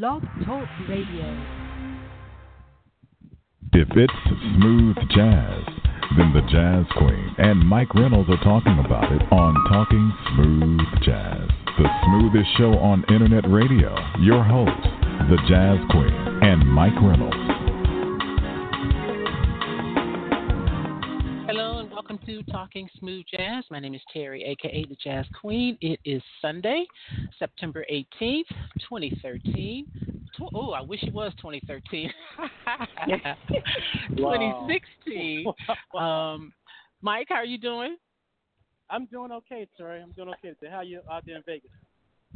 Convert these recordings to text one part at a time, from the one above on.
Blog Talk Radio. If it's smooth jazz, then the Jazz Queen and Mike Reynolds are talking about it on Talking Smooth Jazz, the smoothest show on internet radio. Your hosts, the Jazz Queen and Mike Reynolds. Welcome to Talking Smooth Jazz. My name is Terry, aka the Jazz Queen. It is Sunday, September 18th, 2013. Oh, I wish it was 2013. 2016. Um, Mike, how are you doing? I'm doing okay, Terry. I'm doing okay. How you out there in Vegas?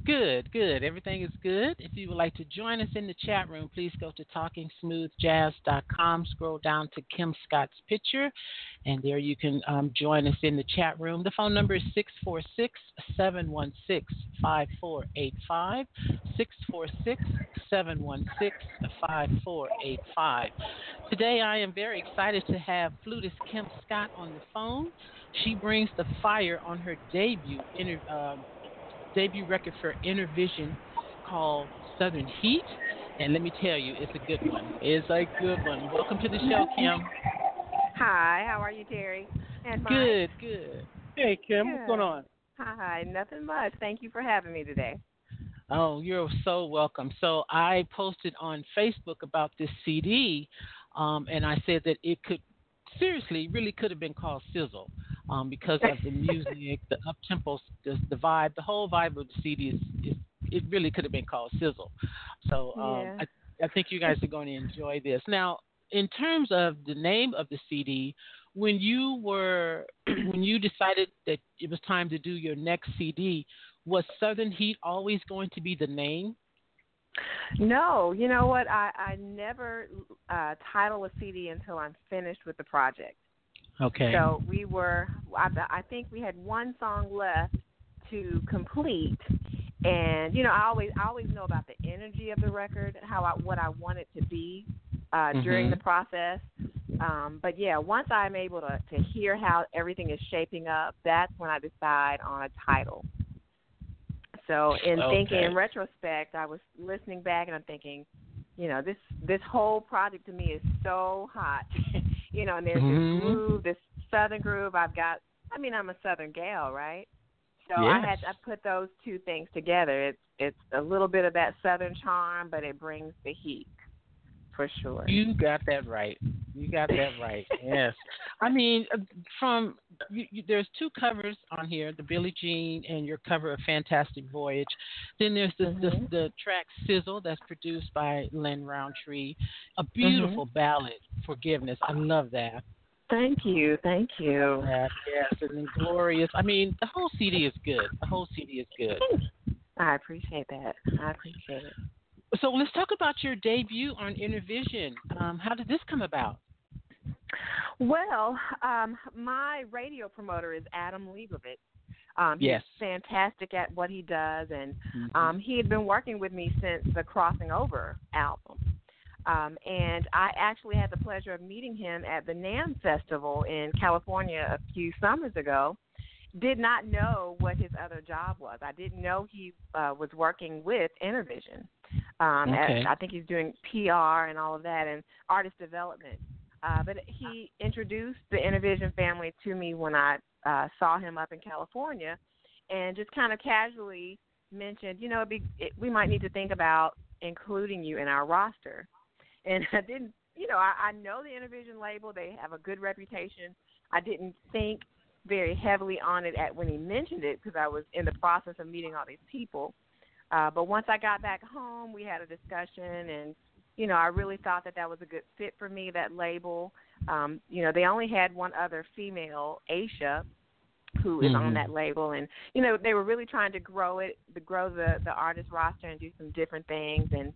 Good, good. Everything is good. If you would like to join us in the chat room, please go to talkingsmoothjazz.com. Scroll down to Kim Scott's picture, and there you can um, join us in the chat room. The phone number is 646 716 5485. 646 716 5485. Today, I am very excited to have flutist Kim Scott on the phone. She brings the fire on her debut inter- uh, debut record for Innervision called Southern Heat. And let me tell you, it's a good one. It's a good one. Welcome to the show, Kim. Hi, how are you, Terry? And Mike? Good, good. Hey, Kim. What's going on? Hi, nothing much. Thank you for having me today. Oh, you're so welcome. So I posted on Facebook about this CD, um, and I said that it could seriously really could have been called Sizzle um, because of the music, the up tempo, the, the vibe, the whole vibe of the CD is, is it really could have been called Sizzle. So um, Yeah. I, I think you guys are going to enjoy this. Now, in terms of the name of the CD, when you were when you decided that it was time to do your next CD, was Southern Heat always going to be the name? No, you know what? I, I never uh, title a CD until I'm finished with the project. Okay. So we were, I, I think we had one song left to complete, and you know, I always, I always know about the energy of the record, and how I, what I want it to be uh, during Mhm. the process. Um, but yeah, once I'm able to to hear how everything is shaping up, that's when I decide on a title. So in thinking in retrospect, I was listening back and I'm thinking, you know, this this whole project to me is so hot. you know, and there's Mhm. this groove, this southern groove. I've got I mean, I'm a southern gal, right? So I had Yes. I put those two things together. It's it's a little bit of that southern charm, but it brings the heat. For sure. You got that right. You got that right. yes. I mean, uh, from you, you, there's two covers on here: the Billie Jean and your cover of Fantastic Voyage. Then there's the Mhm. the, the track Sizzle that's produced by Lin Rountree. A beautiful ballad, Forgiveness. I love that. Thank you, thank you. That yes, and then glorious. I mean, the whole CD is good. The whole CD is good. I appreciate that. I appreciate it. So let's talk about your debut on Innervision. Um, how did this come about? Well, um, my radio promoter is Adam Leibovitz. Um, Yes. He's fantastic at what he does, and Mm-hmm. um, he had been working with me since the Crossing Over album. Um, and I actually had the pleasure of meeting him at the NAM Festival in California a few summers ago. Did not know what his other job was. I didn't know he uh, was working with Innervision. Um, Okay. at, I think he's doing PR and all of that and artist development. Uh, but he introduced the Innervision family to me when I uh, saw him up in California, and just kind of casually mentioned, you know, be, it, we might need to think about including you in our roster. And I didn't, you know, I, I know the Innervision label; they have a good reputation. I didn't think very heavily on it at when he mentioned it because I was in the process of meeting all these people. Uh, but once I got back home, we had a discussion, and you know, I really thought that that was a good fit for me. That label, um, you know, they only had one other female, Aisha, who is Mhm. on that label, and you know, they were really trying to grow it, to grow the the artist roster and do some different things, and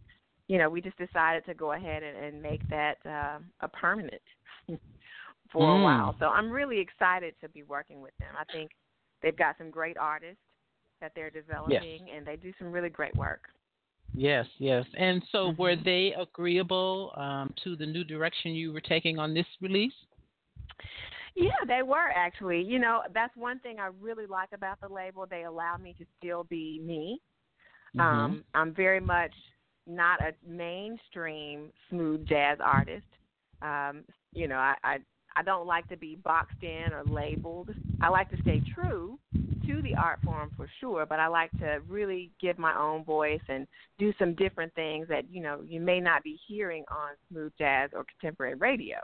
you know, we just decided to go ahead and, and make that uh, a permanent for Mm. a while. So I'm really excited to be working with them. I think they've got some great artists that they're developing, and they do some really great work. Yes, yes. And so, were Mhm. they agreeable um, to the new direction you were taking on this release? Yeah, they were actually. You know, that's one thing I really like about the label. They allow me to still be me. Mm-hmm. Um, I'm very much not a mainstream smooth jazz artist. Um, you know, I, I I don't like to be boxed in or labeled. I like to stay true to the art form for sure, but I like to really give my own voice and do some different things that you know you may not be hearing on smooth jazz or contemporary radio.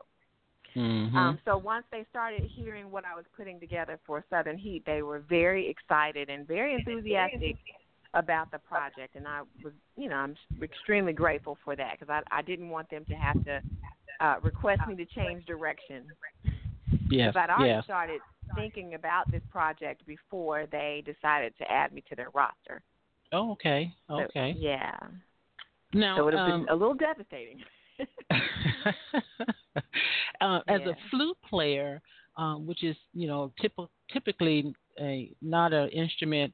Mm-hmm. Um, so once they started hearing what I was putting together for Southern Heat, they were very excited and very enthusiastic about the project, and I was, you know, I'm extremely grateful for that because I, I didn't want them to have to uh, request me to change direction. Yes. But I'd already yes. started thinking about this project before they decided to add me to their roster. Oh, okay. So, Okay. yeah. now, So it would have um, been a little devastating. uh, as Yeah. a flute player, um, which is you know typ- typically a not an instrument,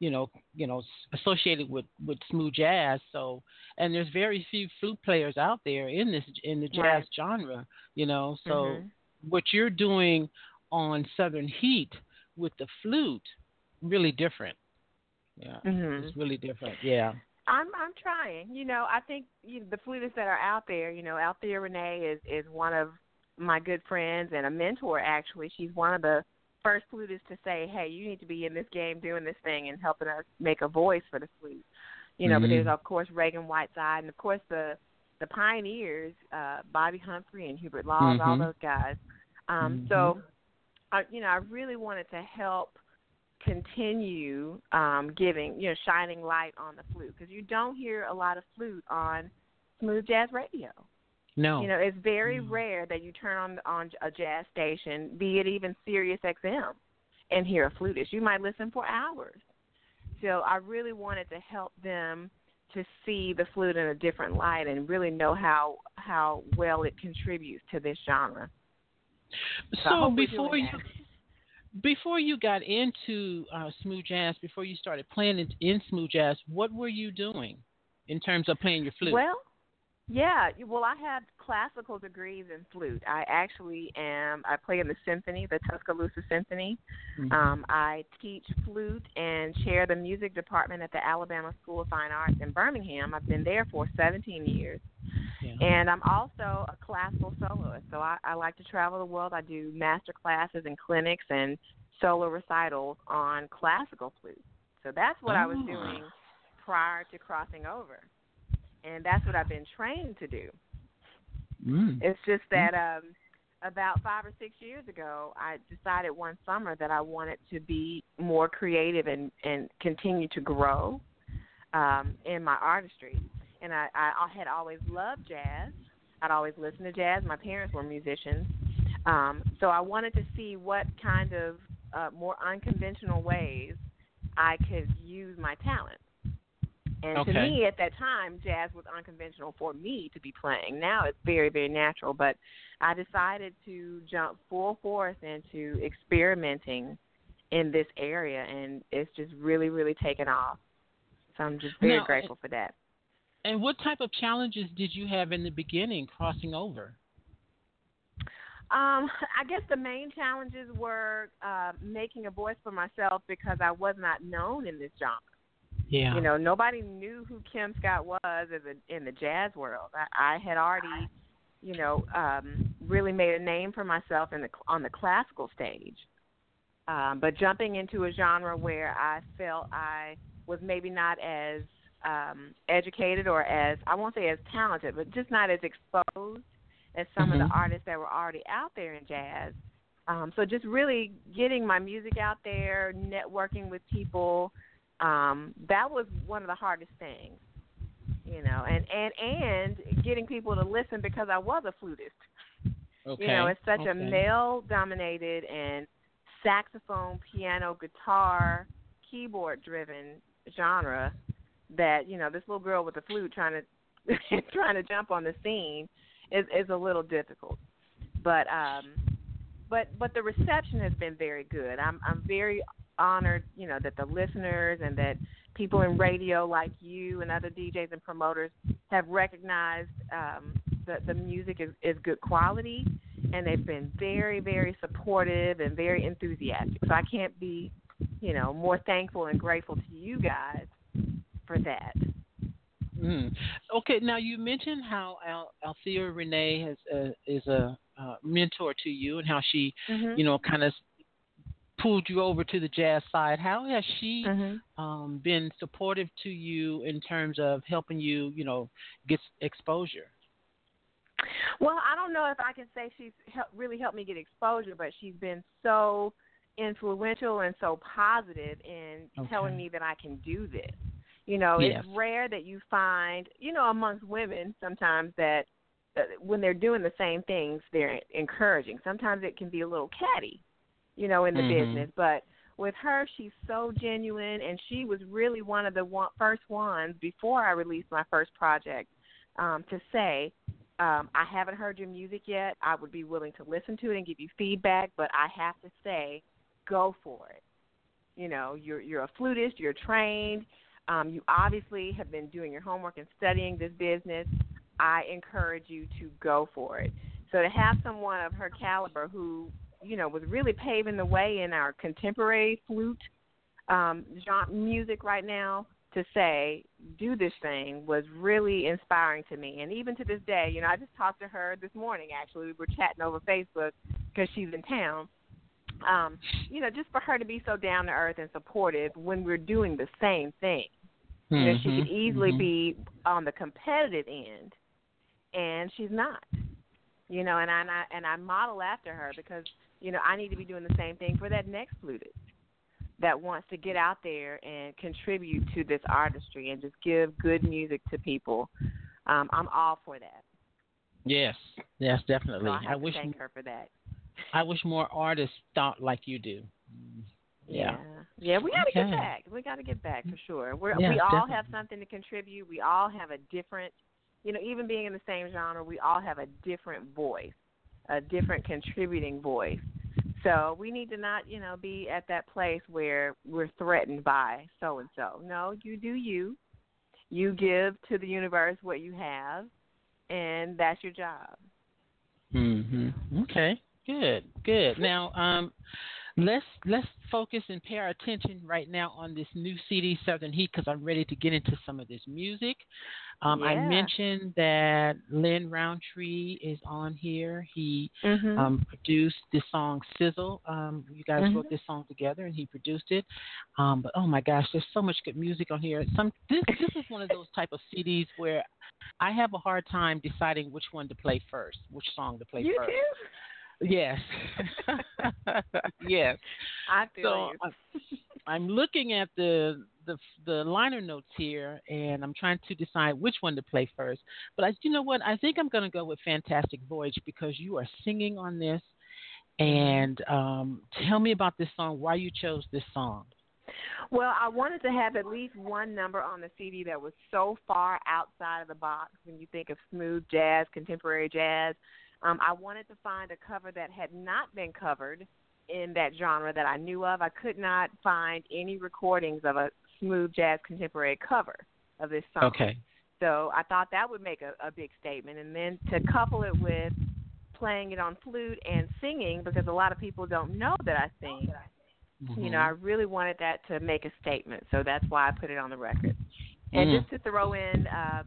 you know, you know, associated with with smooth jazz. So, and there's very few flute players out there in this in the jazz Right. genre. You know, so Mhm. what you're doing on Southern Heat with the flute, really different. Yeah, Mhm. it's really different. Yeah. I'm I'm trying. You know, I think you know, the flutists that are out there. You know, Althea Renee is is one of my good friends and a mentor. Actually, she's one of the first flutists to say, "Hey, you need to be in this game, doing this thing, and helping us make a voice for the flute." You know, but there's Mhm. of course Ragan Whiteside, and of course the the pioneers, uh, Bobbi Humphrey and Hubert Laws, all Mhm. those guys. Um, So, I, you know, I really wanted to help continue um, giving, you know, shining light on the flute because you don't hear a lot of flute on smooth jazz radio. No. You know, it's very Mm. rare that you turn on on a jazz station, be it even Sirius XM, and hear a flutist. You might listen for hours. So I really wanted to help them to see the flute in a different light and really know how how well it contributes to this genre. I so before you before you got into uh, smooth jazz, before you started playing in, in smooth jazz, what were you doing in terms of playing your flute? Well, yeah. Well, I have classical degrees in flute. I actually am. I play in the symphony, the Tuscaloosa Symphony. Mhm. Um, I teach flute and chair the music department at the Alabama School of Fine Arts in Birmingham. I've been there for 17 years. yeah. And I'm also a classical soloist. So I, I like to travel the world. I do master classes and clinics and solo recitals on classical flute. So that's what I was Oh. doing prior to crossing over. And that's what I've been trained to do. Mm. It's just that um about five or six years ago I decided one summer that I wanted to be more creative and, and continue to grow um in my artistry. And I, I had always loved jazz. I'd always listened to jazz. My parents were musicians. Um, so I wanted to see what kind of uh, more unconventional ways I could use my talent. And to me, at that time, jazz was unconventional for me to be playing. Now it's very, very natural. But I decided to jump full force into experimenting in this area, and it's just really, really taken off. So I'm just very Now, grateful for that. And what type of challenges did you have in the beginning crossing over? Um, I guess the main challenges were uh, making a voice for myself because I was not known in this genre. Yeah. You know, nobody knew who Kim Scott was as a, in the jazz world. I, I had already, you know, um, really made a name for myself in the on the classical stage. Um, but jumping into a genre where I felt I was maybe not as um, educated or as I won't say as talented, but just not as exposed as some of Mhm. the artists that were already out there in jazz. Um, so just really getting my music out there, networking with people, um, that was one of the hardest things. You know, and and and getting people to listen because I was a flutist. okay. You know, it's such a male dominated and saxophone, piano, guitar, keyboard driven genre that, you know, this little girl with a flute trying to trying to jump on the scene is is a little difficult. But um but but the reception has been very good. I'm I'm very honored, you know, that the listeners and that people in radio like you and other DJs and promoters have recognized um the the music is, is good quality and they've been very, very supportive and very enthusiastic. So I can't be, you know, more thankful and grateful to you guys for that. Mm. Okay, now you mentioned how Al- Althea Renee has uh, is a uh, mentor to you, and how she, Mhm. you know, kind of pulled you over to the jazz side. How has she Mhm. um, been supportive to you in terms of helping you, you know, get exposure? Well, I don't know if I can say she's help, really helped me get exposure, but she's been so influential and so positive in Okay. telling me that I can do this. You know, Yes. it's rare that you find, you know, amongst women sometimes that uh, when they're doing the same things, they're encouraging. Sometimes it can be a little catty, you know, in the Mhm. business, but with her, she's so genuine, and she was really one of the one, first ones before I released my first project um, to say, um, I haven't heard your music yet. I would be willing to listen to it and give you feedback, but I have to say, go for it. You know, you're you're a flutist, you're trained. Um, you obviously have been doing your homework and studying this business. I encourage you to go for it. So to have someone of her caliber who, you know, was really paving the way in our contemporary flute um, genre music right now to say do this thing was really inspiring to me. And even to this day, you know, I just talked to her this morning. Actually, we were chatting over Facebook because she's in town. Um, you know, just for her to be so down to earth and supportive when we're doing the same thing. You know, she could Mhm, easily mhm. be on the competitive end, and she's not. You know, and I and I, and I model after her because you know I need to be doing the same thing for that next flutist that wants to get out there and contribute to this artistry and just give good music to people. Um, I'm all for that. Yes, yes, definitely. So I to wish thank her for that. I wish more artists thought like you do. Yeah. Yeah, we got to Okay. get back. We got to get back for sure. We're, Yeah, we all definitely. have something to contribute. We all have a different, you know, even being in the same genre, we all have a different voice, a different contributing voice. So we need to not, you know, be at that place where we're threatened by so and so. No, you do you. You give to the universe what you have, and that's your job. hmm Okay. Good. Good. Now, um, let's let's focus and pay our attention right now on this new CD, Southern Heat, because I'm ready to get into some of this music. Um, I mentioned that Lin Rountree is on here. He Mm-hmm. um, produced this song Sizzle. Um, you guys Mhm. wrote this song together, and he produced it. Um, but oh my gosh, there's so much good music on here. Some this this is one of those type of CDs where I have a hard time deciding which one to play first, which song to play you first. too. Yes, yes. I feel So you. I'm- I'm looking at the the the liner notes here, and I'm trying to decide which one to play first. But I, you know what? I think I'm going to go with Fantastic Voyage because you are singing on this. And um, tell me about this song. Why you chose this song? Well, I wanted to have at least one number on the CD that was so far outside of the box when you think of smooth jazz, contemporary jazz. Um, I wanted to find a cover that had not been covered in that genre that I knew of. I could not find any recordings of a smooth jazz contemporary cover of this song. Okay. So I thought that would make a, a big statement. And then to couple it with playing it on flute and singing, because a lot of people don't know that I sing. You know, I Mm-hmm. really wanted that to make a statement, so that's why I put it on the record. And Mm. just to throw in uh,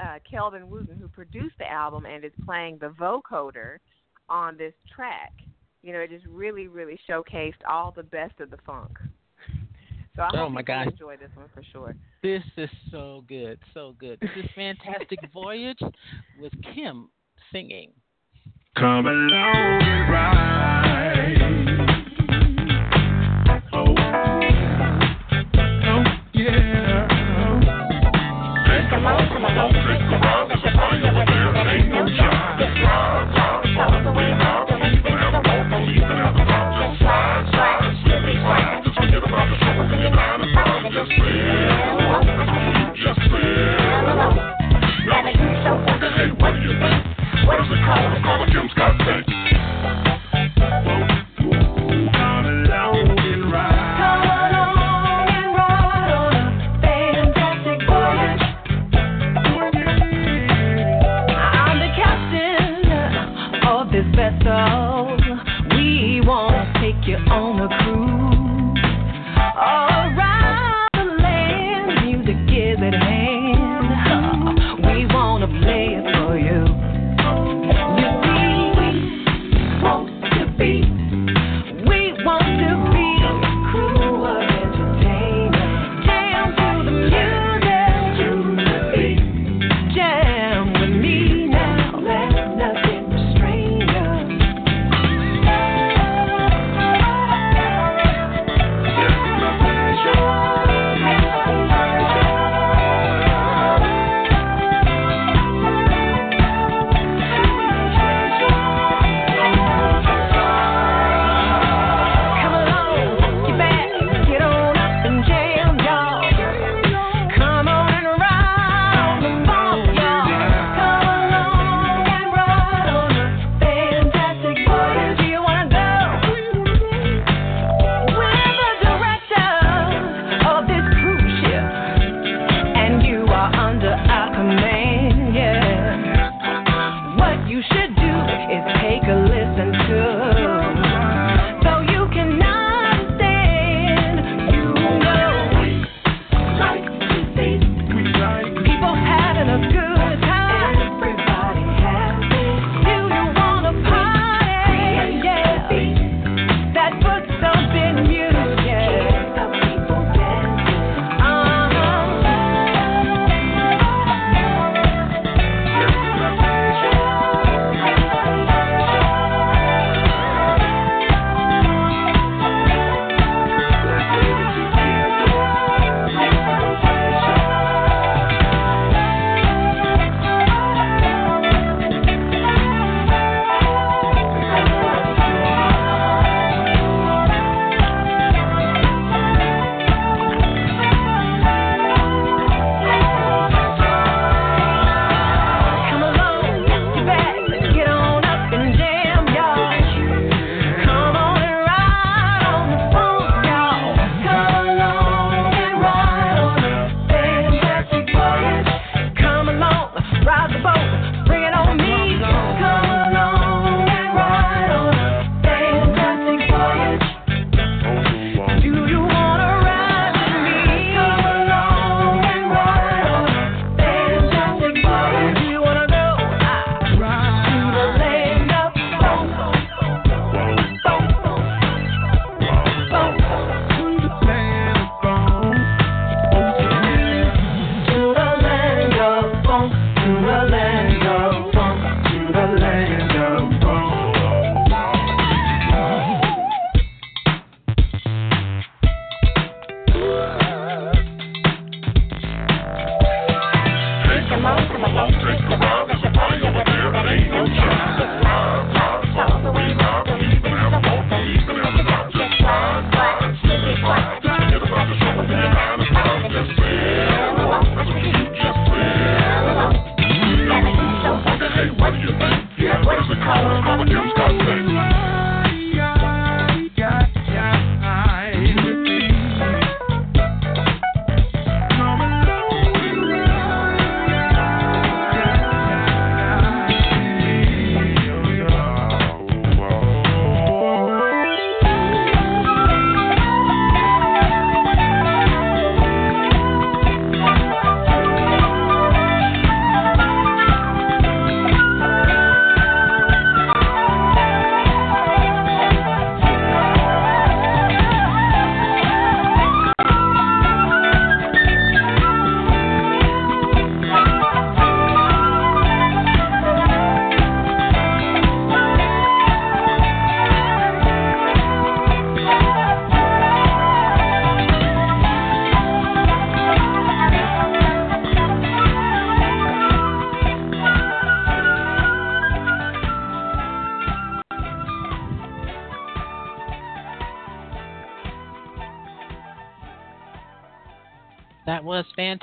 uh, Kelvin Wooten, who produced the album and is playing the vocoder on this track, you know, it just really, really showcased all the best of the funk. So I Oh, hope my people God. enjoy this one for sure. This is so good, so good. This is Fantastic Voyage with Kim singing. Come along and ride. What is it called? It's called a Kim Scott thing. Vessel. We want to take you on a cruise around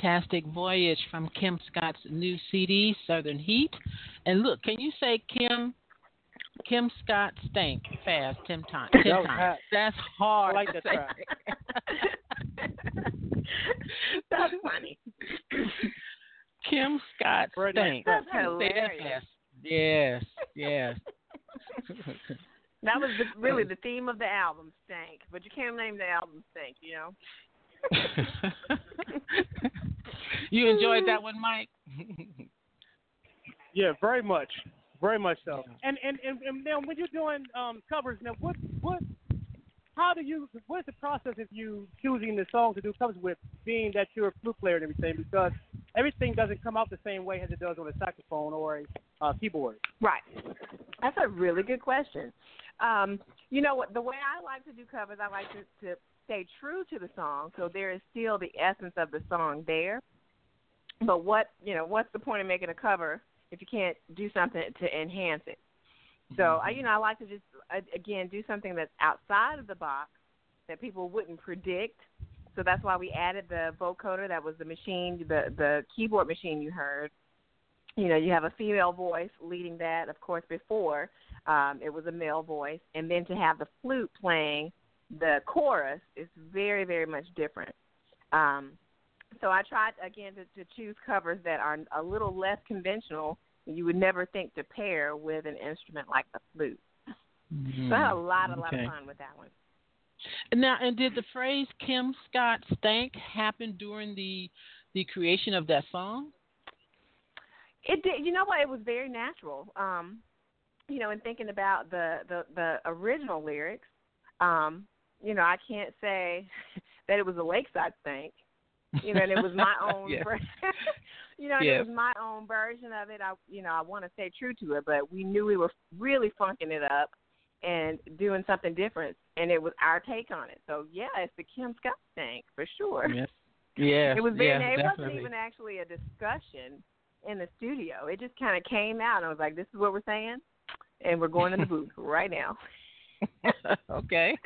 Fantastic Voyage from Kim Scott's new CD, Southern Heat. And look, can you say Kim Kim Scott Stank fast ten times? Ten That times. That's hard. I like to that say. track. That's funny. Kim Scott Very Stank. That's hilarious. fast. Yes, yes. That was the, really the theme of the album, Stank. But you can't name the album Stank, you know? you enjoyed that one, Mike? Yeah, very much, very much so. And and and, and now when you're doing um, covers, now what what how do you what is the process of you choosing the song to do covers with, being that you're a flute player and everything? Because everything doesn't come out the same way as it does on a saxophone or a uh, keyboard. Right. That's a really good question. Um, you know? The way I like to do covers, I like to, to stay true to the song, so there is still the essence of the song there. But what you know, what's the point of making a cover if you can't do something to enhance it? So I, you know, I like to just uh, again do something that's outside of the box that people wouldn't predict. So that's why we added the vocoder. That was the machine, the the keyboard machine you heard. You know, you have a female voice leading that. Of course, before um, it was a male voice, and then to have the flute playing the chorus is very, very much different. Um, so I tried again to, to choose covers that are a little less conventional. You would never think to pair with an instrument like the flute. So I had a lot, a lot. Okay. of fun with that one. Now, and did the phrase Kim Scott Stank happen during the the creation of that song? It did. You know what? It was very natural. Um, you know, in thinking about the the the original lyrics, um, you know, I can't say that it was a lakeside stank. You know, and it was my own. Yeah. you know, Yeah. it was my own version of it. I, you know, I want to stay true to it, but we knew we were really funking it up and doing something different, and it was our take on it. So yeah, it's the Kim Scott thing for sure. Yes. Yes. It was very. yes, it wasn't even actually a discussion in the studio. It just kind of came out. and I was like, "This is what we're saying," and we're going in the booth right now. okay.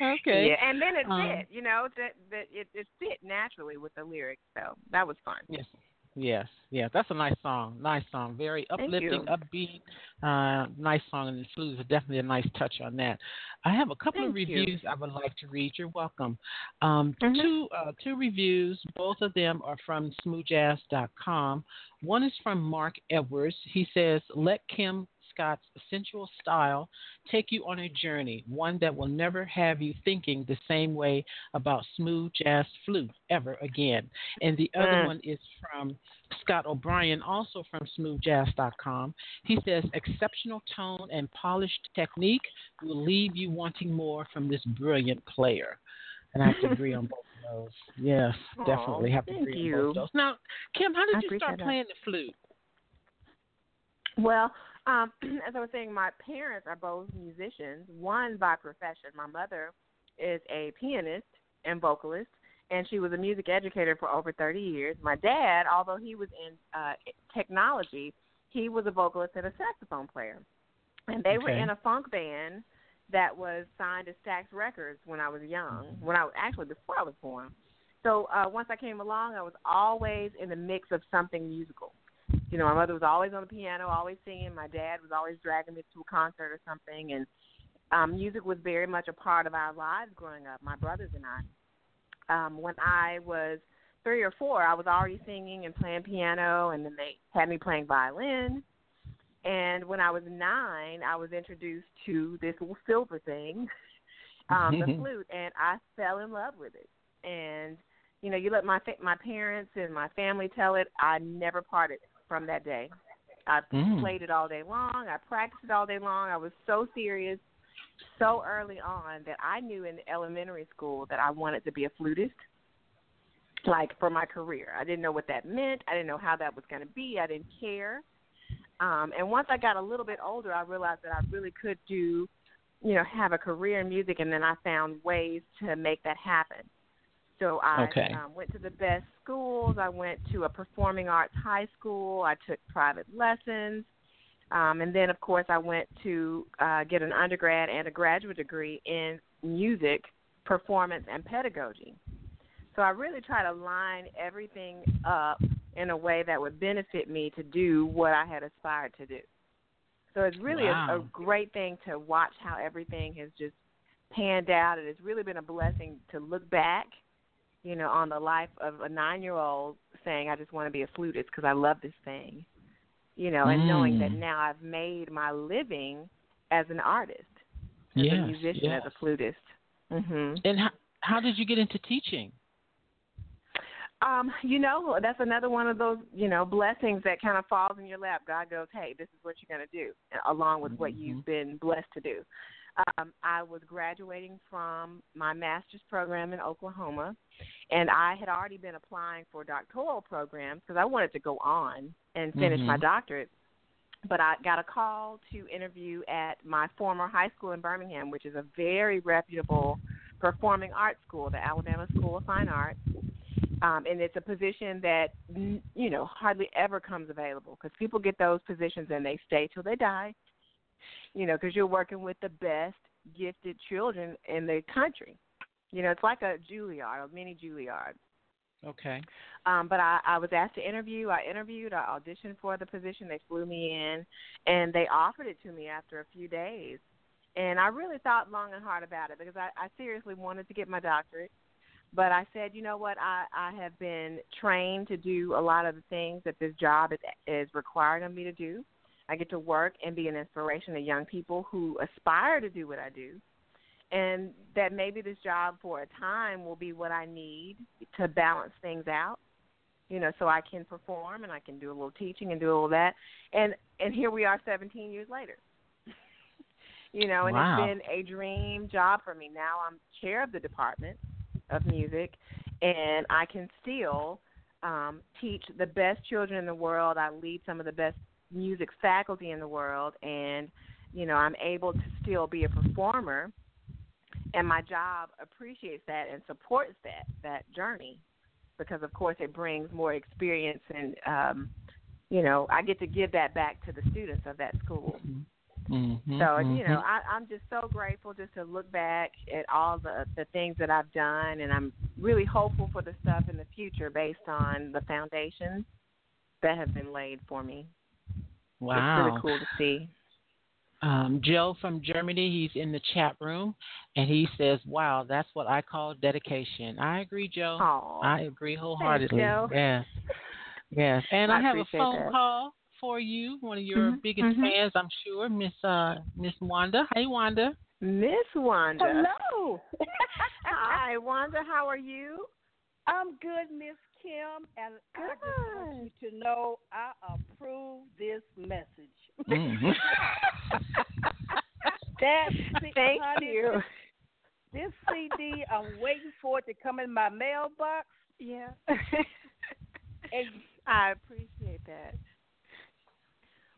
okay. Yeah, and then it Um, fit. You know, that that it it fit naturally with the lyrics. So that was fun. Yes. Yes. Yes. That's a nice song. Nice song. Very uplifting, upbeat. Uh, nice song, and the is definitely a nice touch on that. I have a couple of Thank you. reviews I would like to read. You're welcome. Um, Mhm. Two uh, two reviews. Both of them are from smoothjazz.com. One is from Mark Edwards. He says, "Let Kim Scott's sensual style take you on a journey, one that will never have you thinking the same way about smooth jazz flute ever again." And the other Mm. one is from Scott O'Brien, also from smoothjazz.com. He says, exceptional tone and polished technique will leave you wanting more from this brilliant player. And I have to agree on both of those. Yes, Aw, definitely have to agree on you. both of those. Now, Kim, how did I you start playing the flute? Well, um, as I was saying, my parents are both musicians. One by profession. My mother is a pianist and vocalist, and she was a music educator for over 30 years. My dad, although he was in uh, technology, he was a vocalist and a saxophone player. And they Okay. were in a funk band that was signed to Stax Records when I was young, when I was actually before I was born. So uh, once I came along, I was always in the mix of something musical. You know, my mother was always on the piano, always singing. My dad was always dragging me to a concert or something, and um, music was very much a part of our lives growing up. My brothers and I. Um, when I was three or four, I was already singing and playing piano, and then they had me playing violin. And when I was nine, I was introduced to this little silver thing, um, the flute, and I fell in love with it. And you know, you let my fa- my parents and my family tell it. I never parted from that day. I Mm. played it all day long. I practiced it all day long. I was so serious so early on that I knew in elementary school that I wanted to be a flutist, like for my career. I didn't know what that meant. I didn't know how that was going to be. I didn't care. Um, and once I got a little bit older, I realized that I really could do, you know, have a career in music, and then I found ways to make that happen. So I Okay. um, went to the best schools. I went to a performing arts high school. I took private lessons. Um, and then, of course, I went to uh, get an undergrad and a graduate degree in music, performance, and pedagogy. So I really try to line everything up in a way that would benefit me to do what I had aspired to do. So it's really a, a great thing to watch how everything has just panned out. And it's really been a blessing to look back, you know, on the life of a nine year old saying, I just want to be a flutist because I love this thing you know, and knowing that Mm. now I've made my living as an artist, as Yes, a musician, yes. as a flutist. hmm And how how did you get into teaching? Um, you know, that's another one of those, you know, blessings that kind of falls in your lap. God goes, "Hey, this is what you're going to do," along with what you've been blessed to do. Um, I was graduating from my master's program in Oklahoma, and I had already been applying for doctoral programs because I wanted to go on and finish my Mhm. doctorate. But I got a call to interview at my former high school in Birmingham, which is a very reputable performing arts school, the Alabama School of Fine Arts. Um, and it's a position that you know hardly ever comes available because people get those positions and they stay till they die. You know, because you're working with the best gifted children in the country. You know, it's like a Juilliard, a mini Juilliard. Okay. Um, but I, I was asked to interview. I interviewed. I auditioned for the position. They flew me in, and they offered it to me after a few days. And I really thought long and hard about it because I, I seriously wanted to get my doctorate. But I said, you know what? I, I have been trained to do a lot of the things that this job is, is requiring of me to do. I get to work and be an inspiration to young people who aspire to do what I do and that maybe this job for a time will be what I need to balance things out. You know, so I can perform and I can do a little teaching and do all that. And and here we are 17 years later. you know, and Wow. it's been a dream job for me. Now I'm chair of the department of music, and I can still um, teach the best children in the world. I lead some of the best music faculty in the world, and you know, I'm able to still be a performer and my job appreciates that and supports that that journey because of course it brings more experience and um you know i get to give that back to the students of that school. Mm-hmm. so you know I, i'm just so grateful just to look back at all the the things that i've done and i'm really hopeful for the stuff in the future based on the foundations that have been laid for me wow. it's really cool to see Um, Joe from Germany, he's in the chat room, and he says, "Wow, that's what I call dedication." I agree, Joe. Aw. I agree wholeheartedly. Joe. Yes, yes. And I, I have a phone that. call for you, one of your Mhm, biggest mhm. fans, I'm sure, Miss uh, Miss Wanda. Hey, Wanda. miss wanda Hello. hi wanda how are you I'm good, Miss Kim, and I just want you to know I approve this message. Mhm. That Thank honey, you. This CD, I'm waiting for it to come in my mailbox. Yeah. And I appreciate that.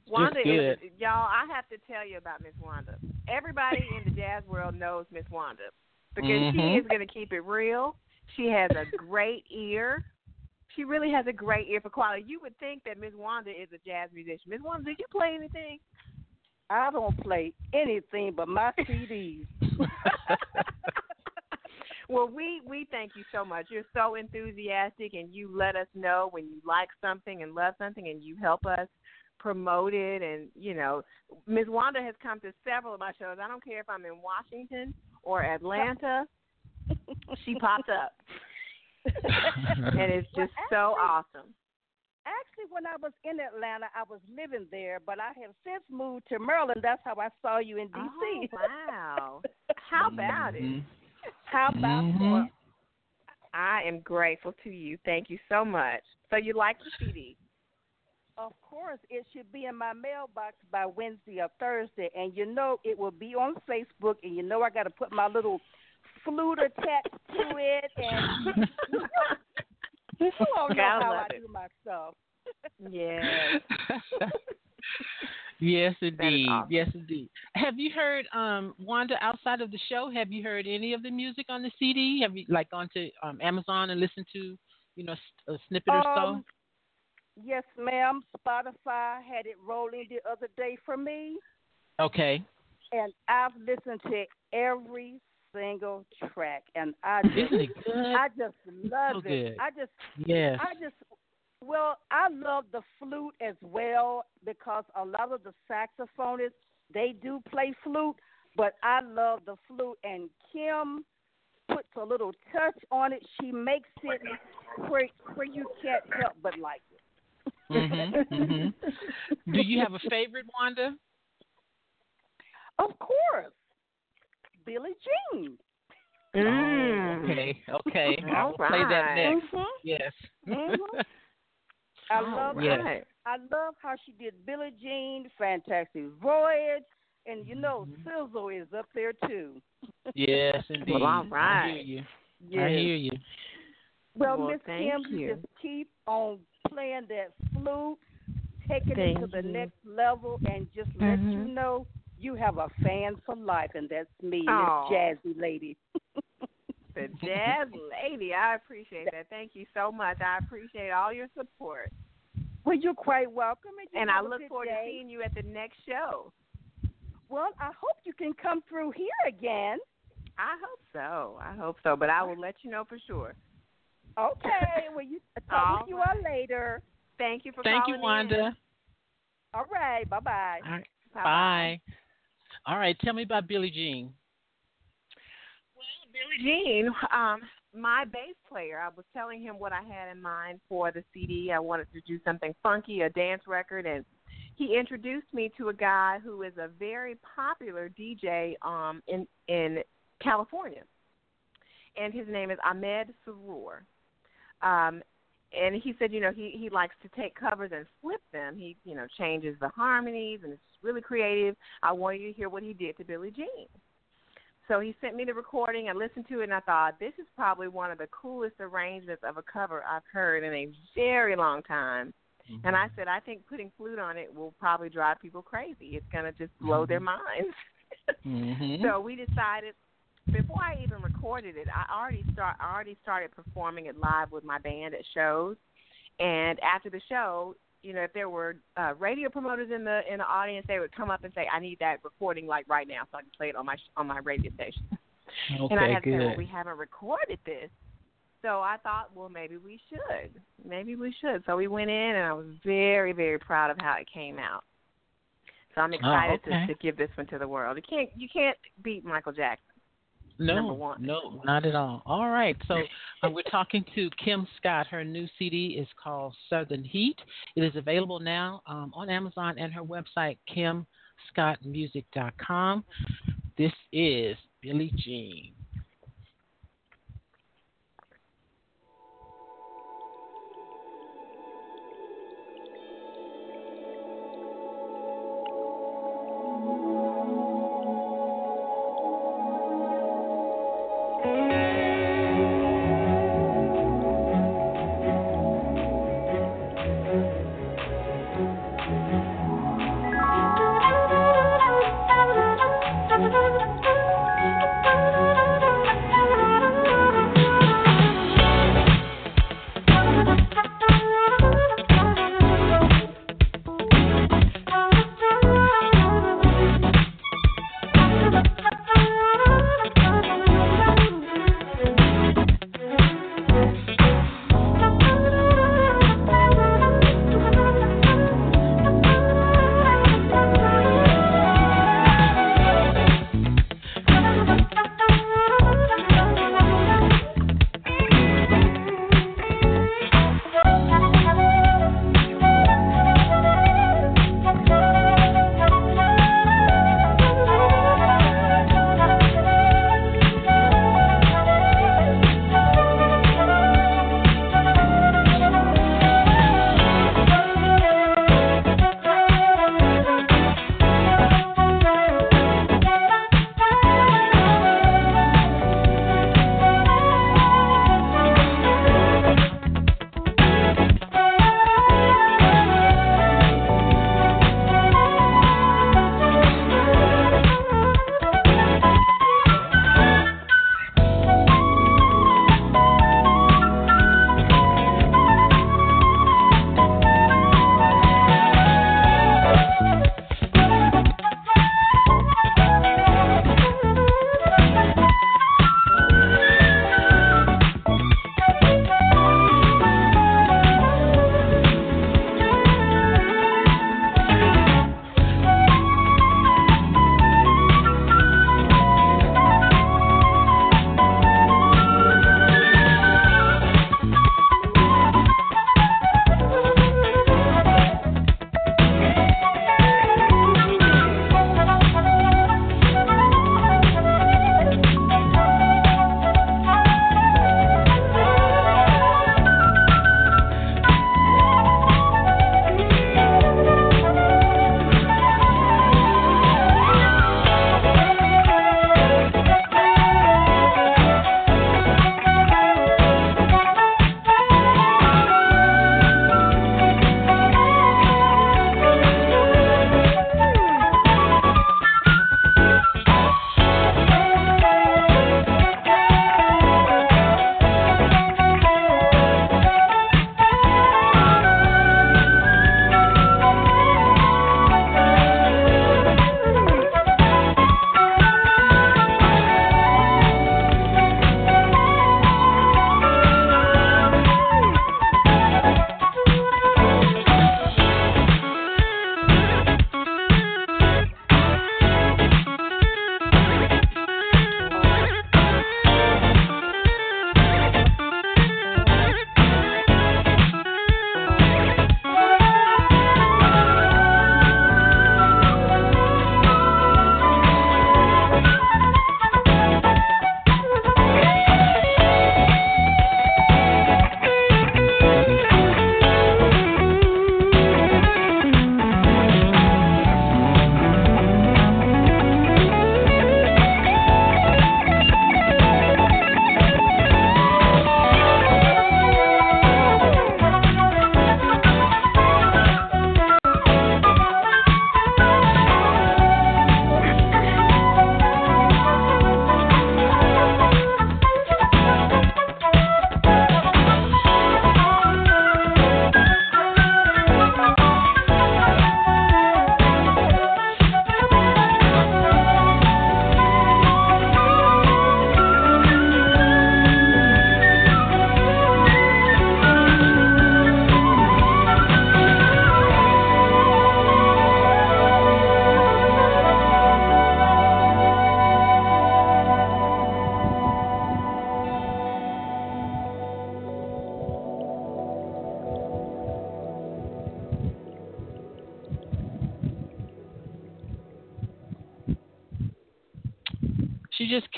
Wanda it's good. is y'all. I have to tell you about Miss Wanda. Everybody in the jazz world knows Miss Wanda because she Mhm. is going to keep it real. She has a great ear. She really has a great ear for quality. You would think that Miss Wanda is a jazz musician. Miss Wanda, did you play anything? I don't play anything but my CDs. well, we we thank you so much. You're so enthusiastic, and you let us know when you like something and love something, and you help us promote it. And you know, Ms. Wanda has come to several of my shows. I don't care if I'm in Washington or Atlanta. she popped up, and it's Well, just so awesome. Actually, when I was in Atlanta, I was living there, but I have since moved to Maryland. That's how I saw you in Oh, D.C. wow! How about it? Mhm. How about Mhm. that? I am grateful to you. Thank you so much. So you like the CD? Of course, it should be in my mailbox by Wednesday or Thursday, and you know it will be on Facebook, and you know I got to put my little flute attached to it, and you all know Gotta how love I it. do my stuff. Yes. yes, indeed. awesome. Yes, indeed. Have you heard um, Wanda outside of the show? Have you heard any of the music on the CD? Have you like gone to um, Amazon and listened to, you know, a snippet or so? Um, Yes, ma'am. Spotify had it rolling the other day for me, Okay. and I've listened to every single track, and I just, Isn't it good? I just love So it. good. I just, yeah, I just, well, I love the flute as well because a lot of the saxophonists they do play flute, but I love the flute, and Kim puts a little touch on it. She makes it where where you can't help but like it. Mhm, mhm. Do you have a favorite, Wanda? Of course, Billie Jean. Mm. Oh, okay. Okay. I All will play that right. next. Mhm. Yes. Mhm. I love Yeah. right. I love how she did Billie Jean, Fantastic Voyage, and you know Mhm. Sizzle is up there too. Yes, indeed. Well, all I hear you. I hear you. Well, Well, Miss thank Kim, you. you just keep on playing that flute, taking Thank it to the you. next level, and just let you Mhm. know you have a fan for life, and that's me, Aw. Miss Jazzy Lady. The jazz lady. I appreciate that. Thank you so much. I appreciate all your support. Well, you're quite welcome, and, And I look good forward to seeing you at the next show. Well, I hope you can come through here again. I hope so. I hope so. But I will let you know for sure. Okay. well, you talk All with you all later. Thank you for coming. Thank calling you, Wanda. in. All right. Bye bye. All right. Bye-bye. Bye. All right. Tell me about Billie Jean. Well, Billie Jean, um, my bass player, I was telling him what I had in mind for the CD. I wanted to do something funky, a dance record, and he introduced me to a guy who is a very popular DJ um, in in California, and his name is Ahmed Sarur. Um, and he said, you know, he he likes to take covers and flip them. He, you know, changes the harmonies, and it's really creative. I want you to hear what he did to Billie Jean. So he sent me the recording. I listened to it and I thought this is probably one of the coolest arrangements of a cover I've heard in a very long time. And I said I think putting flute on it will probably drive people crazy. It's going to just blow their minds. Mm-hmm. So we decided before I even recorded it, I already start I already started performing it live with my band at shows. And after the show, you know, if there were uh, radio promoters in the in the audience, they would come up and say, "I need that recording like right now, so I can play it on my on my radio station." okay, and I had to good. say, "Well, we haven't recorded this." So I thought, well, maybe we should. Maybe we should. So we went in, and I was very, very proud of how it came out. So I'm excited Oh, okay. to, to give this one to the world. You can't, you can't beat Michael Jackson. No, no, not at all. All right, so uh, we're talking to Kim Scott. Her new CD is called Southern Heat. It is available now um, on Amazon and her website, kimscottmusic.com. This is Billie Jean.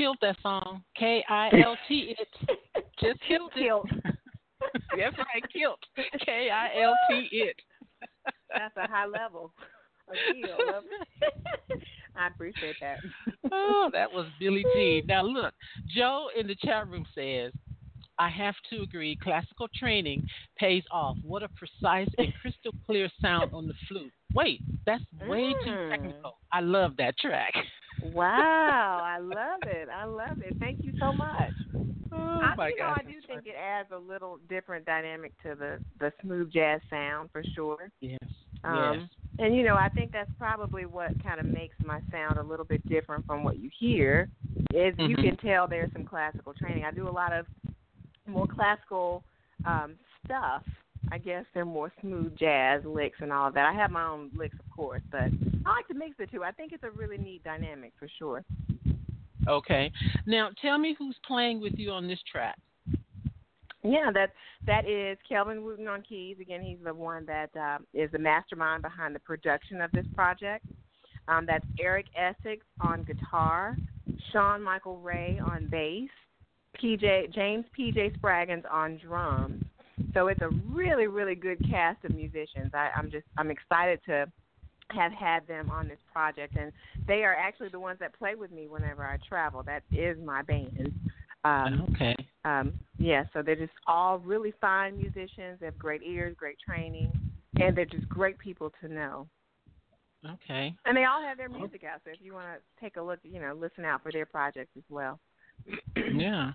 Killed that song. K I L T it. Just killed it. That's right, killed. K I L T it. That's a high level. I appreciate that. oh, that was Billie Jean. Now look, Joe in the chat room says, I have to agree, classical training pays off. What a precise and crystal clear sound on the flute. Wait, that's way too Mm. technical. I love that track. Wow, I love it. I love it. Thank you so much. Oh I, my you know, gosh, I do think it adds a little different dynamic to the the smooth jazz sound for sure. Yes. Um, And you know, I think that's probably what kind of makes my sound a little bit different from what you hear. Is you Mhm. can tell there's some classical training. I do a lot of more classical um, stuff. I guess they're more smooth jazz licks and all that. I have my own licks, of course, but I like to mix the two. I think it's a really neat dynamic for sure. Okay. Now tell me who's playing with you on this track. Yeah, that that is Kelvin Wooten on keys. Again, he's the one that uh, is the mastermind behind the production of this project. Um, that's Eric Essex on guitar, Sean Michael Ray on bass, PJ James PJ Spraggins on drums. So it's a really really good cast of musicians. I, I'm just I'm excited to have had them on this project, and they are actually the ones that play with me whenever I travel. That is my band. Um, okay. um, yeah, so they're just all really fine musicians. They have great ears, great training, and they're just great people to know. Okay. And they all have their music out. So if you want to take a look, you know, listen out for their projects as well. Yeah.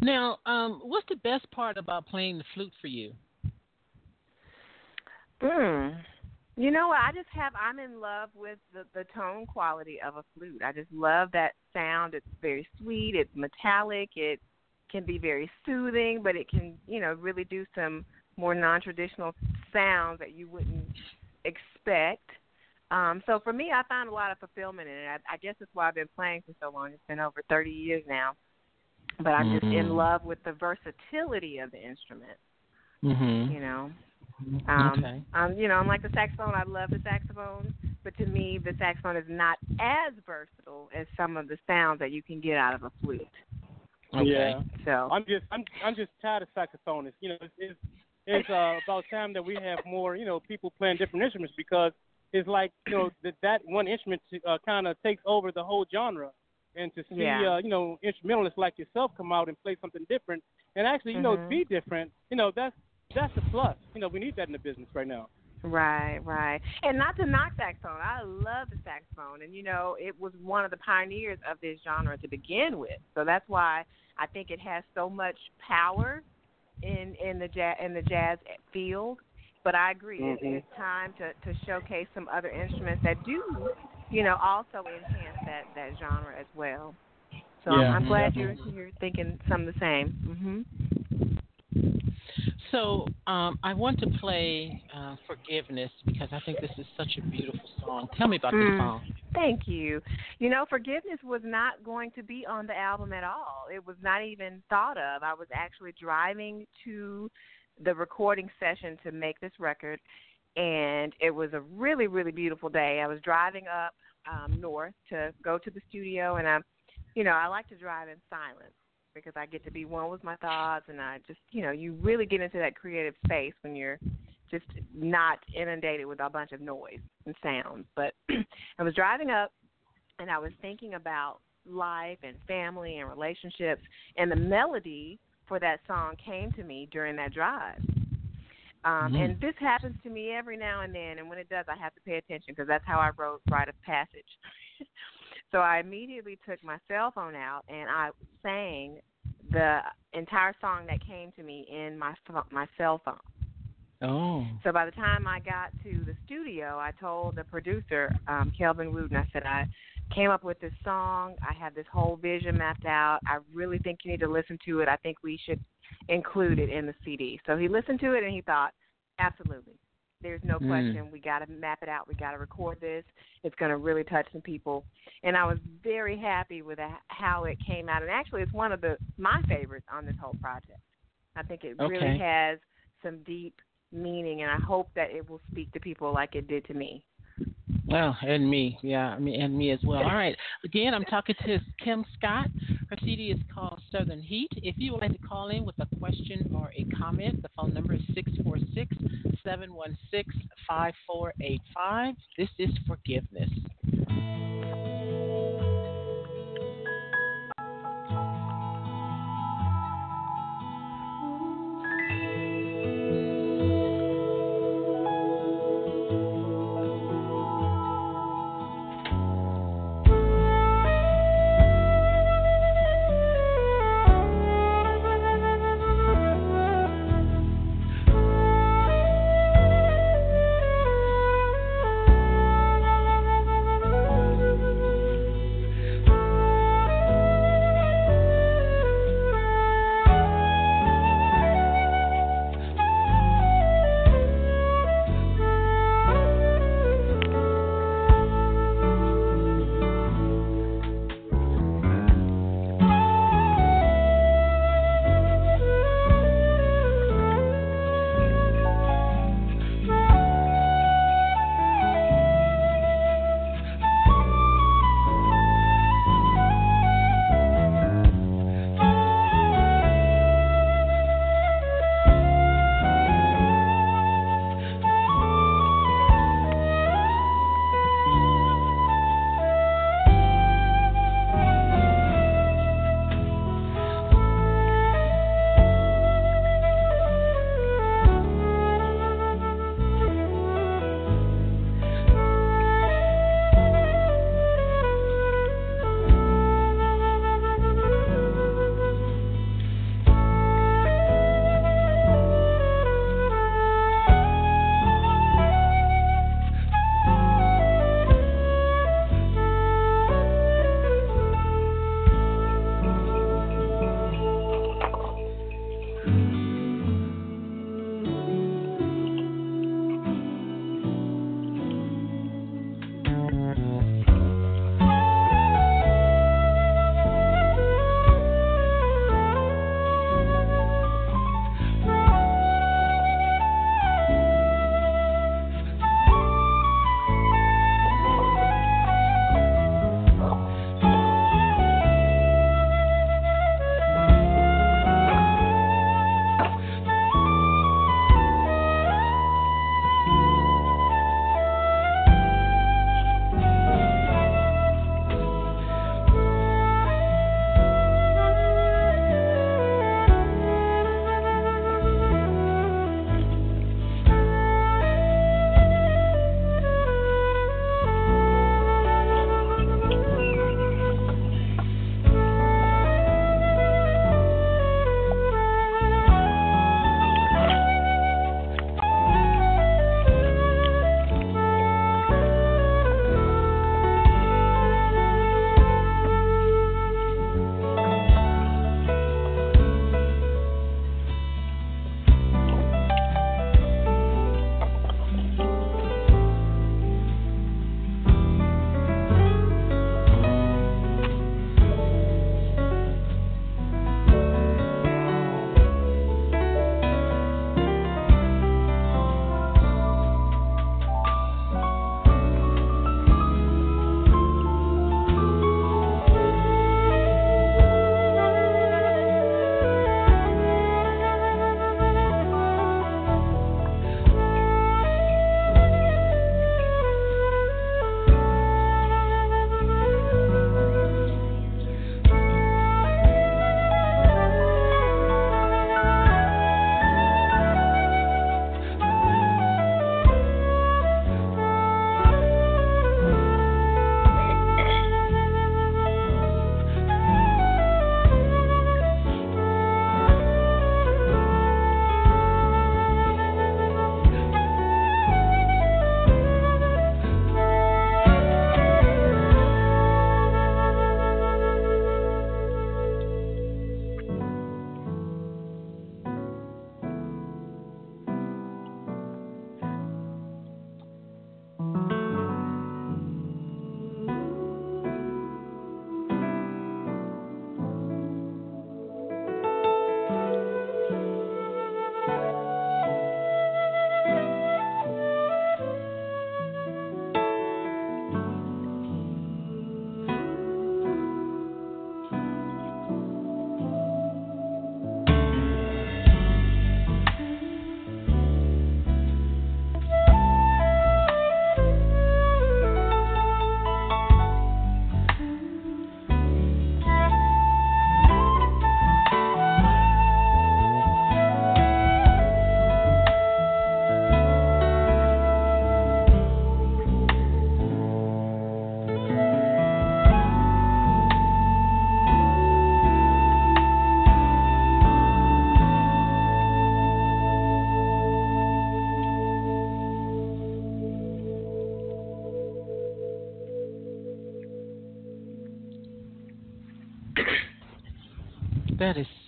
Now, um, what's the best part about playing the flute for you? Mm. You know what? I just have. I'm in love with the the tone quality of a flute. I just love that sound. It's very sweet. It's metallic. It can be very soothing, but it can, you know, really do some more non-traditional sounds that you wouldn't expect. Um, so for me, I found a lot of fulfillment in it. I, I guess that's why I've been playing for so long. It's been over 30 years now. But I'm just in Mm. love with the versatility of the instrument. Mm-hmm. You know, um, okay. um, you know, unlike the saxophone, I love the saxophone, but to me, the saxophone is not as versatile as some of the sounds that you can get out of a flute. Okay. Yeah. So, I'm just I'm I'm just tired of saxophonists. You know, it's it's, it's uh, about time that we have more you know people playing different instruments because it's like you know that that one instrument uh, kind of takes over the whole genre. And to see Yeah. uh, you know instrumentalists like yourself come out and play something different and actually you know Mhm. be different, you know that's that's a plus. You know we need that in the business right now. right, right. And not to knock saxophone, I love the saxophone, and you know, it was one of the pioneers of this genre to begin with. So that's why I think it has so much power in in the jazz in the jazz field. But I agree, Mhm. it's time to to showcase some other instruments that do, you know, also enhance that that genre as well. So Yeah. I'm glad you're you're thinking some of the same. Mhm. So um, I want to play uh, "Forgiveness" because I think this is such a beautiful song. Tell me about this Mm. song. Thank you. You know, Forgiveness was not going to be on the album at all. It was not even thought of. I was actually driving to the recording session to make this record, and it was a really, really beautiful day. I was driving up um, north to go to the studio, and I, you know, I like to drive in silence because I get to be one with my thoughts, and I just, you know, you really get into that creative space when you're just not inundated with a bunch of noise and sounds. But I was driving up and I was thinking about life and family and relationships and the melody for that song came to me during that drive. Um, Mhm. And this happens to me every now and then, and when it does, I have to pay attention because that's how I wrote Rite of Passage. so I immediately took my cell phone out and I sang the entire song that came to me in my my cell phone. Oh. So by the time I got to the studio, I told the producer, um, Kelvin Wooten, I said, I came up with this song. I have this whole vision mapped out. I really think you need to listen to it. I think we should include it in the CD. So he listened to it and he thought, absolutely. There's no Mm. question. We got to map it out. We got to record this. It's going to really touch some people. And I was very happy with how it came out. And actually, it's one of the my favorites on this whole project. I think it Okay. really has some deep meaning, and I hope that it will speak to people like it did to me. Well, and me, yeah, mean, and me as well. All right. Again, I'm talking to Kim Scott. Her CD is called Southern Heat. If you would like to call in with a question or a comment, the phone number is 646 716 5485. This is Forgiveness.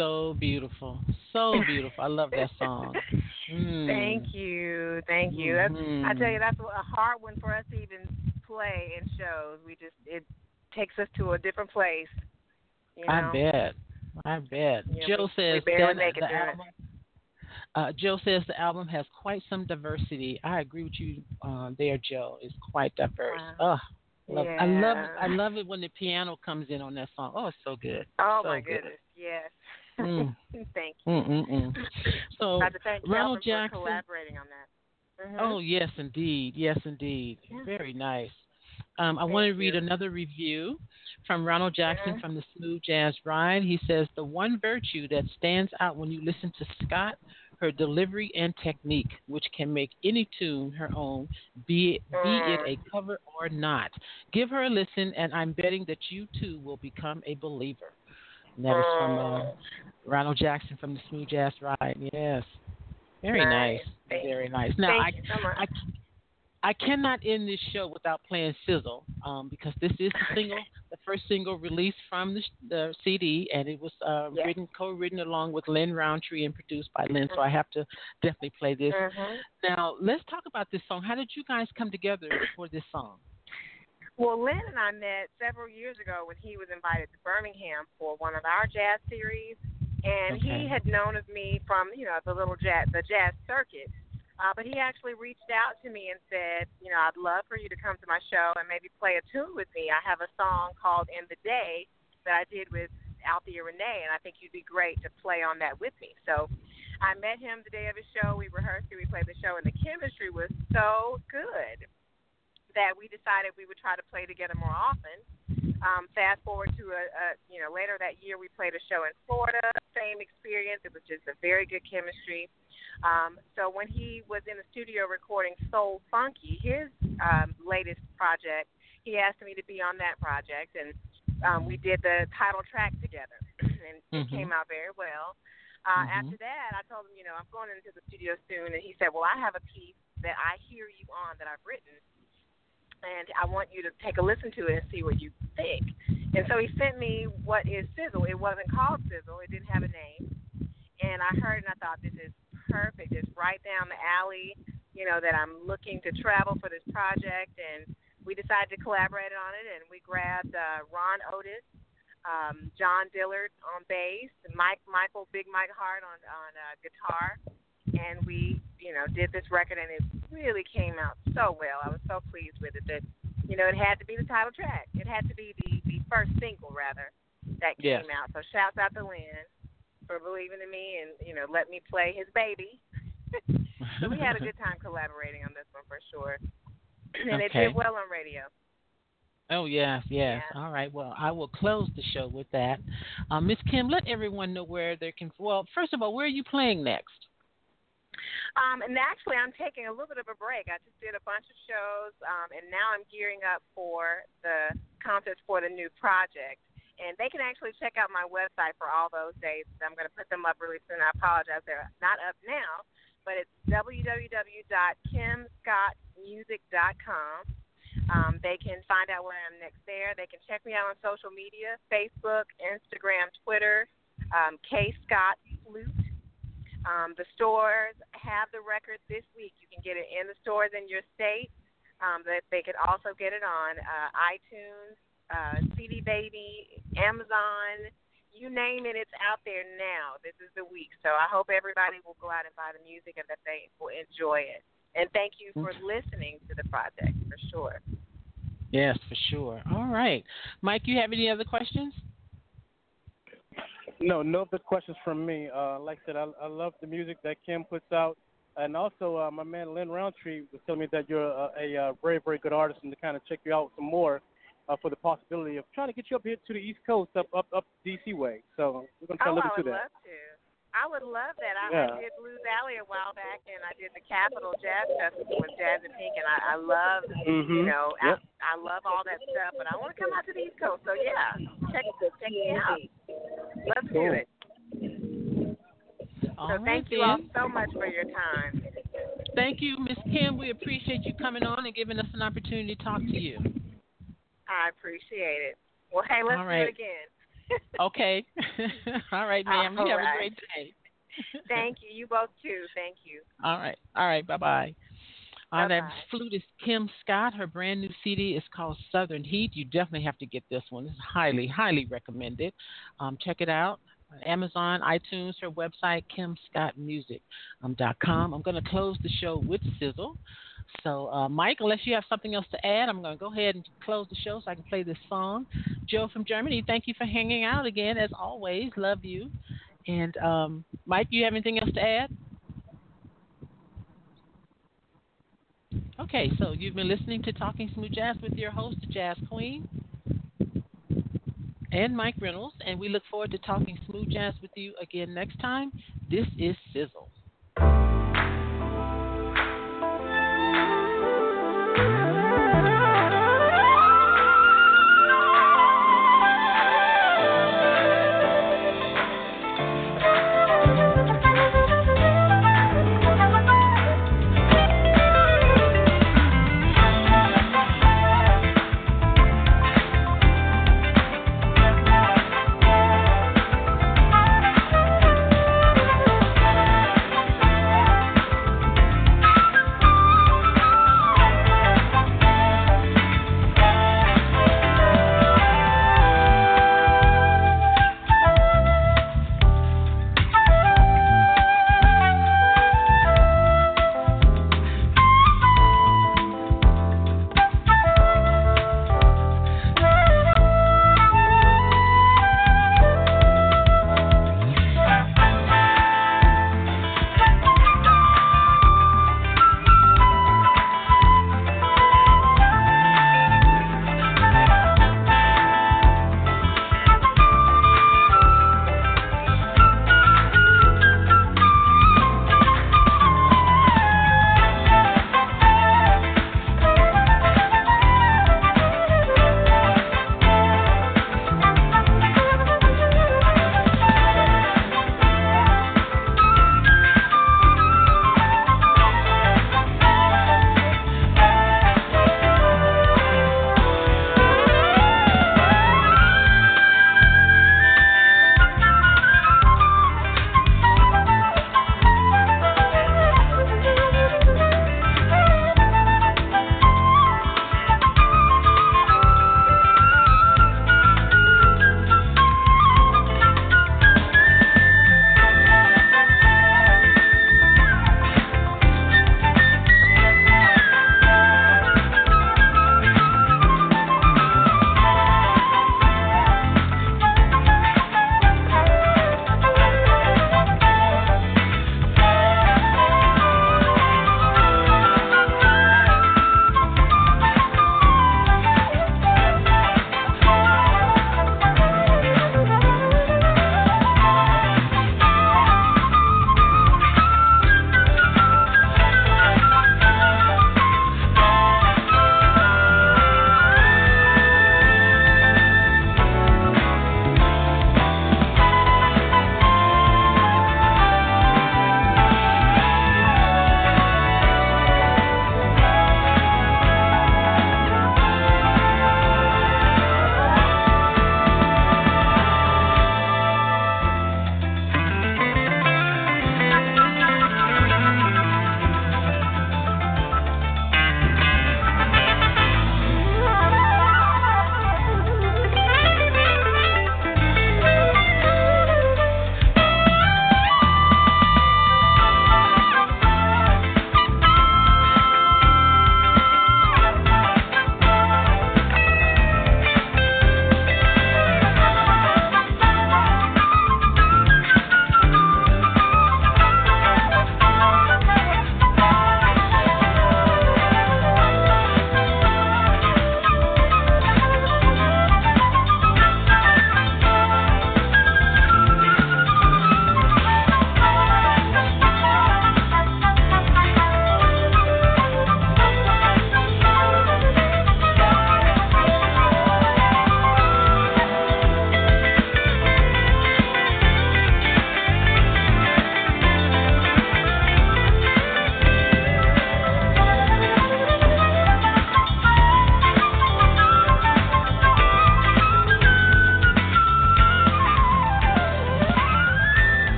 So beautiful. So beautiful. I love that song. Mm. Thank you. Thank you. That's Mhm. I tell you that's a hard one for us to even play in shows. We just it takes us to a different place. You know? I bet. I bet. Yeah, Joe we- says we barely that it the album. Uh, Joe says the album has quite some diversity. I agree with you uh, there, Joe. It's quite diverse. Wow. Oh, love, I love it. I love it when the piano comes in on that song. Oh, it's so good. Oh so my good. goodness, yes. Mm. Thank you. Mm-mm-mm. So, I'd like to thank Ronald Jackson. for collaborating on that. Mhm. Oh yes, indeed. Yes, indeed. Yeah. Very nice. Um, I Thank want to read you. another review from Ronald Jackson Mhm. from the Smooth Jazz Ride. He says the one virtue that stands out when you listen to Scott, her delivery and technique, which can make any tune her own, be it, be it a cover or not. Give her a listen, and I'm betting that you too will become a believer. That is from uh, Ronald Jackson from the Smooth Jazz Ride. Yes, very Nice. nice. Very nice. Now I Thank you so. I, I cannot end this show without playing Sizzle um, because this is the single, the first single released from the, the CD, and it was uh, Yes. written, co-written along with Lin Rountree and produced by Lin. So I have to definitely play this. Mhm. Now let's talk about this song. How did you guys come together for this song? Well, Lin and I met several years ago when he was invited to Birmingham for one of our jazz series, and Okay. he had known of me from you know the little jazz the jazz circuit. Uh, but he actually reached out to me and said, you know, I'd love for you to come to my show and maybe play a tune with me. I have a song called "In the Day" that I did with Althea Renee, and I think you'd be great to play on that with me. So I met him the day of his show. We rehearsed it. We played the show, and the chemistry was so good that we decided we would try to play together more often. Um, fast forward to a, a you know later that year, we played a show in Florida. Same experience. It was just a very good chemistry. Um, so when he was in the studio recording Soul Funky, his um, latest project, he asked me to be on that project, and um, we did the title track together, and it Mhm. came out very well. Uh, Mhm. After that, I told him, you know, I'm going into the studio soon, and he said, well, I have a piece that I hear you on that I've written, and I want you to take a listen to it and see what you think. And so he sent me what is Sizzle. It wasn't called Sizzle. It didn't have a name. And I heard and I thought this is perfect. It's right down the alley. You know that I'm looking to travel for this project, and we decided to collaborate on it. And we grabbed uh, Ron Otis, um, John Dillard on bass, Mike Michael Big Mike Hart on on uh, guitar, and we you know did this record, and it really came out so well. I was so pleased with it that you know it had to be the title track. It had to be the the first single rather that came Yes. out. So shouts out to Lin for believing in me and you know let me play his baby. so we had a good time collaborating on this one for sure, and it did well on radio. Oh yes, yes. Yeah. All right. Well, I will close the show with that. Um, Miss Kim, let everyone know where they can. Well, first of all, where are you playing next? Um, and actually, I'm taking a little bit of a break. I just did a bunch of shows, um, and now I'm gearing up for the contest for the new project. And they can actually check out my website for all those dates. I'm going to put them up really soon. I apologize, they're not up now, but it's www.kimscottmusic.com. Um, they can find out where I'm next there. They can check me out on social media Facebook, Instagram, Twitter, um, K Scott Flute. Um, the stores have the record this week. You can get it in the stores in your state. Um, that they can also get it on uh, iTunes, uh, CD Baby, Amazon, you name it. It's out there now. This is the week, so I hope everybody will go out and buy the music and that they will enjoy it. And thank you for listening to the project for sure. Yes, for sure. All right, Mike. You have any other questions? No, no other questions from me. Uh, like I said, I, I love the music that Kim puts out, and also uh, my man Lin Rountree was telling me that you're a, a, uh very, very good artist, and to kind of check you out some more uh, for the possibility of trying to get you up here to the East Coast, up up up DC way. So we're gonna try Oh, to look I into would that. love to. I would love that. I, Yeah. I did Blues Alley a while back, and I did the Capitol Jazz Festival with Jazz and Pink, and I, I love, you Mhm. know, Yep. I, I love all that stuff. But I want to come out to the East Coast, so yeah, check check me out. Let's do it. All So right, thank you all so much for your time. Thank you, Miss Kim. We appreciate you coming on and giving us an opportunity to talk to you. I appreciate it. Well, hey, let's All do it again. Okay. All right, ma'am. All you have a great day. Thank you. You both too. Thank you. All right. All right. Bye bye. Uh, that Bye-bye. flutist Kim Scott. Her brand new CD is called Southern Heat. You definitely have to get this one. It's highly, highly recommended. Um, check it out. Amazon, iTunes, her website, kimscottmusic.com. I'm going to close the show with Sizzle. So, uh, Mike, unless you have something else to add, I'm going to go ahead and close the show so I can play this song. Joe from Germany, thank you for hanging out again, as always. Love you. And um, Mike, you have anything else to add? Okay, so you've been listening to Talking Smooth Jazz with your host, Jazz Queen, and Mike Reynolds, and we look forward to talking smooth jazz with you again next time. This is Sizzle.